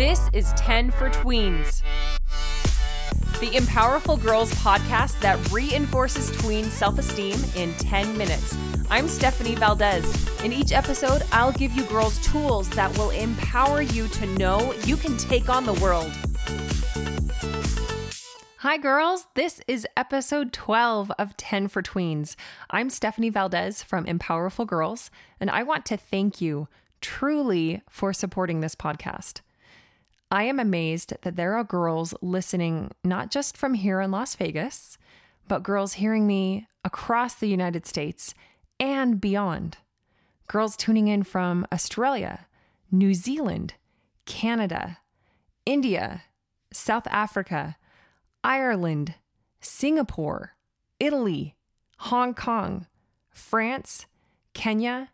This is 10 for Tweens, the Empowerful Girls podcast that reinforces tween self esteem in 10 minutes. I'm Stephanie Valdez. In each episode, I'll give you girls tools that will empower you to know you can take on the world. Hi, girls. This is episode 12 of 10 for Tweens. I'm Stephanie Valdez from Empowerful Girls, and I want to thank you truly for supporting this podcast. I am amazed that there are girls listening not just from here in Las Vegas, but girls hearing me across the United States and beyond. Girls tuning in from Australia, New Zealand, Canada, India, South Africa, Ireland, Singapore, Italy, Hong Kong, France, Kenya,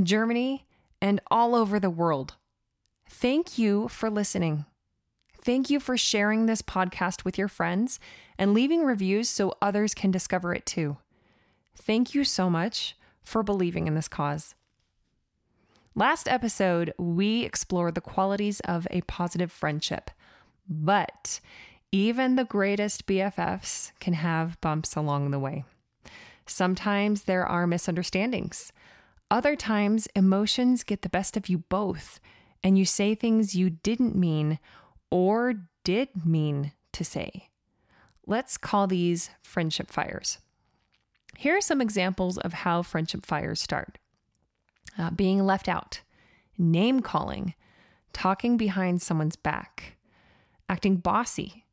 Germany, and all over the world. Thank you for listening. Thank you for sharing this podcast with your friends and leaving reviews so others can discover it too. Thank you so much for believing in this cause. Last episode, we explored the qualities of a positive friendship, but even the greatest BFFs can have bumps along the way. Sometimes there are misunderstandings. Other times, emotions get the best of you both, and you say things you didn't mean or did mean to say. Let's call these friendship fires. Here are some examples of how friendship fires start uh, being left out, name calling, talking behind someone's back, acting bossy,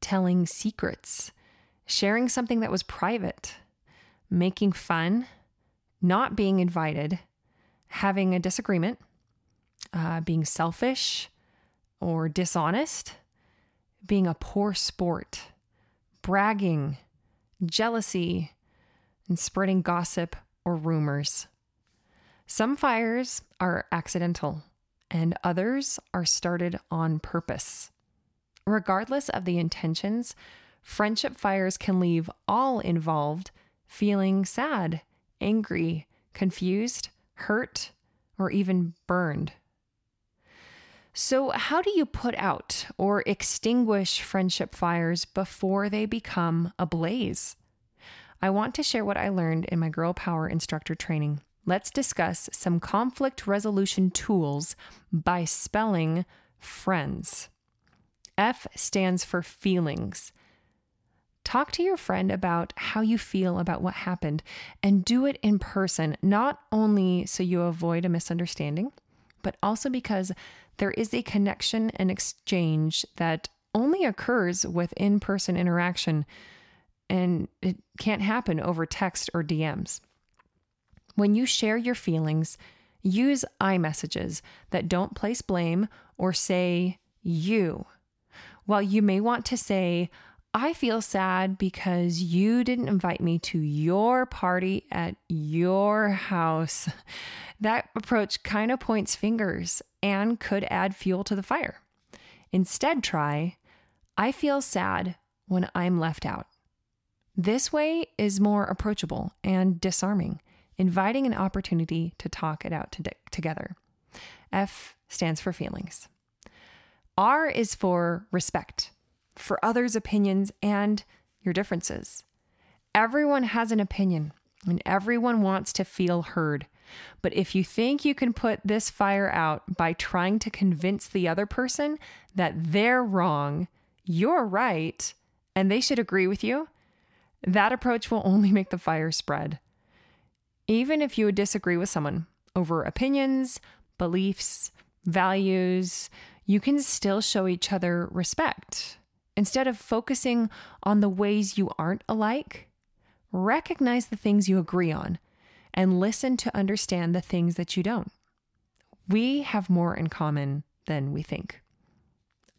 telling secrets, sharing something that was private, making fun, not being invited, having a disagreement, uh, being selfish or dishonest, being a poor sport, bragging, jealousy, and spreading gossip or rumors. Some fires are accidental, and others are started on purpose. Regardless of the intentions, friendship fires can leave all involved feeling sad, angry, confused, hurt, or even burned. So, how do you put out or extinguish friendship fires before they become a blaze? I want to share what I learned in my Girl Power instructor training. Let's discuss some conflict resolution tools by spelling friends. F stands for feelings. Talk to your friend about how you feel about what happened and do it in person, not only so you avoid a misunderstanding, but also because there is a connection and exchange that only occurs with in person interaction and it can't happen over text or DMs. When you share your feelings, use I messages that don't place blame or say you. While you may want to say, I feel sad because you didn't invite me to your party at your house. That approach kind of points fingers and could add fuel to the fire. Instead, try, I feel sad when I'm left out. This way is more approachable and disarming, inviting an opportunity to talk it out to together. F stands for feelings. R is for respect, for others' opinions and your differences. Everyone has an opinion, and everyone wants to feel heard. But if you think you can put this fire out by trying to convince the other person that they're wrong, you're right, and they should agree with you, that approach will only make the fire spread. Even if you would disagree with someone over opinions, beliefs, values, you can still show each other respect. Instead of focusing on the ways you aren't alike, recognize the things you agree on and listen to understand the things that you don't. We have more in common than we think.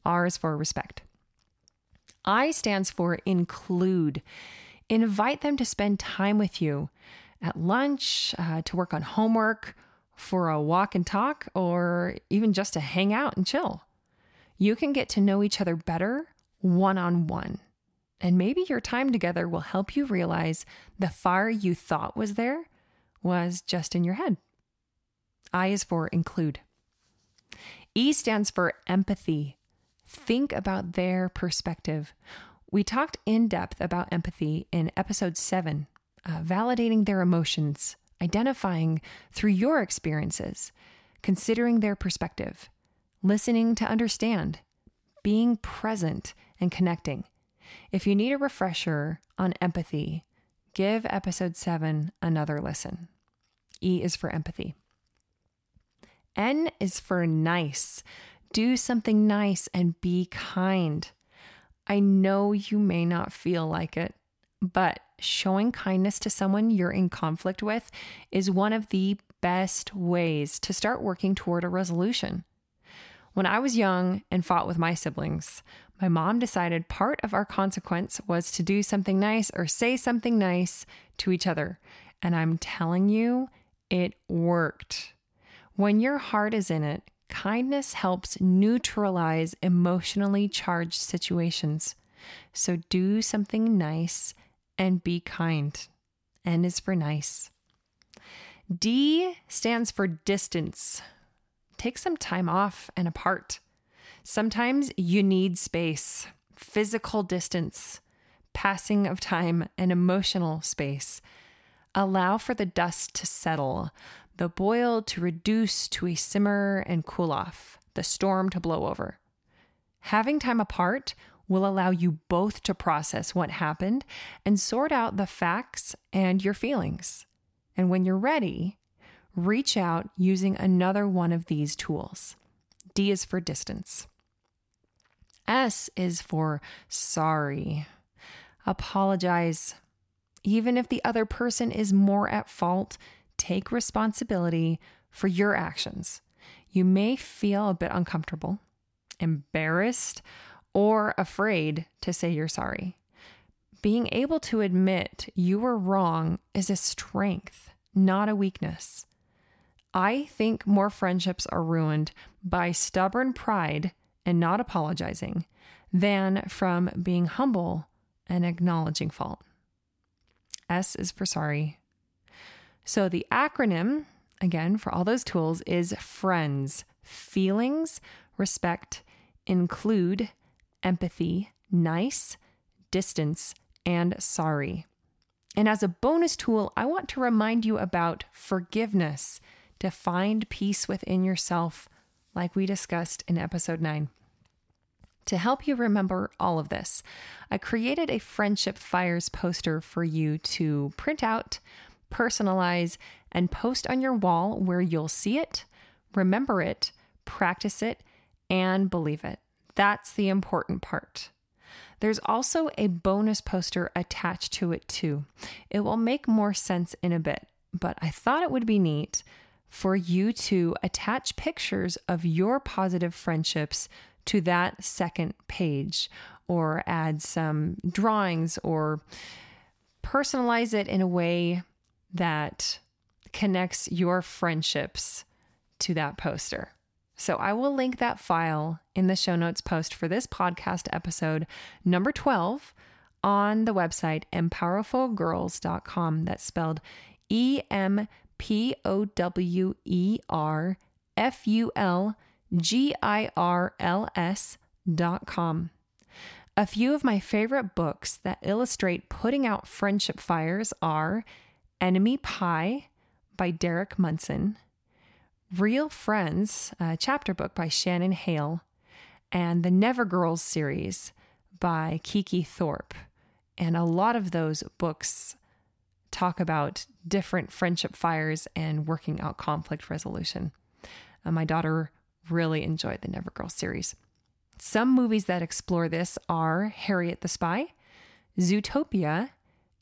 R is for respect. I stands for include. Invite them to spend time with you at lunch, uh, to work on homework, for a walk and talk, or even just to hang out and chill. You can get to know each other better one on one. And maybe your time together will help you realize the fire you thought was there was just in your head. I is for include. E stands for empathy. Think about their perspective. We talked in depth about empathy in episode seven, uh, validating their emotions, identifying through your experiences, considering their perspective, listening to understand, being present, and connecting. If you need a refresher on empathy, give episode seven another listen. E is for empathy. N is for nice. Do something nice and be kind. I know you may not feel like it, but showing kindness to someone you're in conflict with is one of the best ways to start working toward a resolution. When I was young and fought with my siblings, my mom decided part of our consequence was to do something nice or say something nice to each other. And I'm telling you, it worked. When your heart is in it, kindness helps neutralize emotionally charged situations. So do something nice and be kind. N is for nice. D stands for distance. Take some time off and apart. Sometimes you need space, physical distance, passing of time, and emotional space. Allow for the dust to settle, the boil to reduce to a simmer and cool off, the storm to blow over. Having time apart will allow you both to process what happened and sort out the facts and your feelings. And when you're ready, reach out using another one of these tools. D is for distance. S is for sorry. Apologize. Even if the other person is more at fault, take responsibility for your actions. You may feel a bit uncomfortable, embarrassed, or afraid to say you're sorry. Being able to admit you were wrong is a strength, not a weakness. I think more friendships are ruined by stubborn pride and not apologizing than from being humble and acknowledging fault. S is for sorry. So the acronym, again, for all those tools is FRIENDS feelings, respect, include, empathy, nice, distance, and sorry. And as a bonus tool, I want to remind you about forgiveness to find peace within yourself, like we discussed in episode 9. To help you remember all of this, I created a Friendship Fires poster for you to print out, personalize, and post on your wall where you'll see it, remember it, practice it, and believe it. That's the important part. There's also a bonus poster attached to it too. It will make more sense in a bit, but I thought it would be neat for you to attach pictures of your positive friendships to that second page or add some drawings or personalize it in a way that connects your friendships to that poster. So I will link that file in the show notes post for this podcast episode number 12 on the website empowerfulgirls.com. That's spelled E M P O W E R F U L G I R L S dot com. A few of my favorite books that illustrate putting out friendship fires are Enemy Pie by Derek Munson, Real Friends, a chapter book by Shannon Hale, and the Never Girls series by Kiki Thorpe. And a lot of those books talk about different friendship fires and working out conflict resolution. Uh, my daughter really enjoyed the Never Girl series. Some movies that explore this are Harriet the Spy, Zootopia,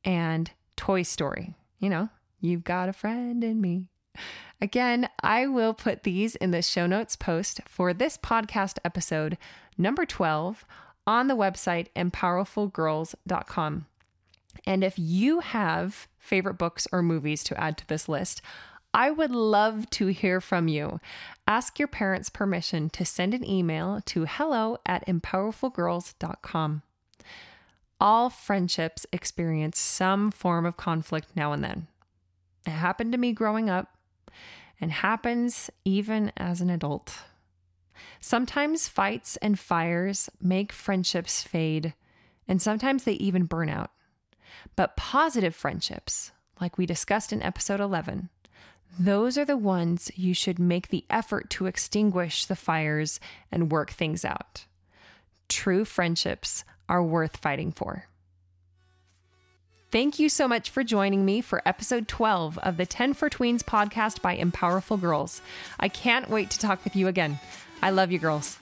and Toy Story. You know, you've got a friend in me. Again, I will put these in the show notes post for this podcast episode, number 12, on the website empowerfulgirls.com. And if you have favorite books or movies to add to this list, I would love to hear from you. Ask your parents' permission to send an email to hello at empowerfulgirls.com. All friendships experience some form of conflict now and then. It happened to me growing up and happens even as an adult. Sometimes fights and fires make friendships fade, and sometimes they even burn out. But positive friendships, like we discussed in episode 11, those are the ones you should make the effort to extinguish the fires and work things out. True friendships are worth fighting for. Thank you so much for joining me for episode 12 of the 10 for Tweens podcast by Empowerful Girls. I can't wait to talk with you again. I love you, girls.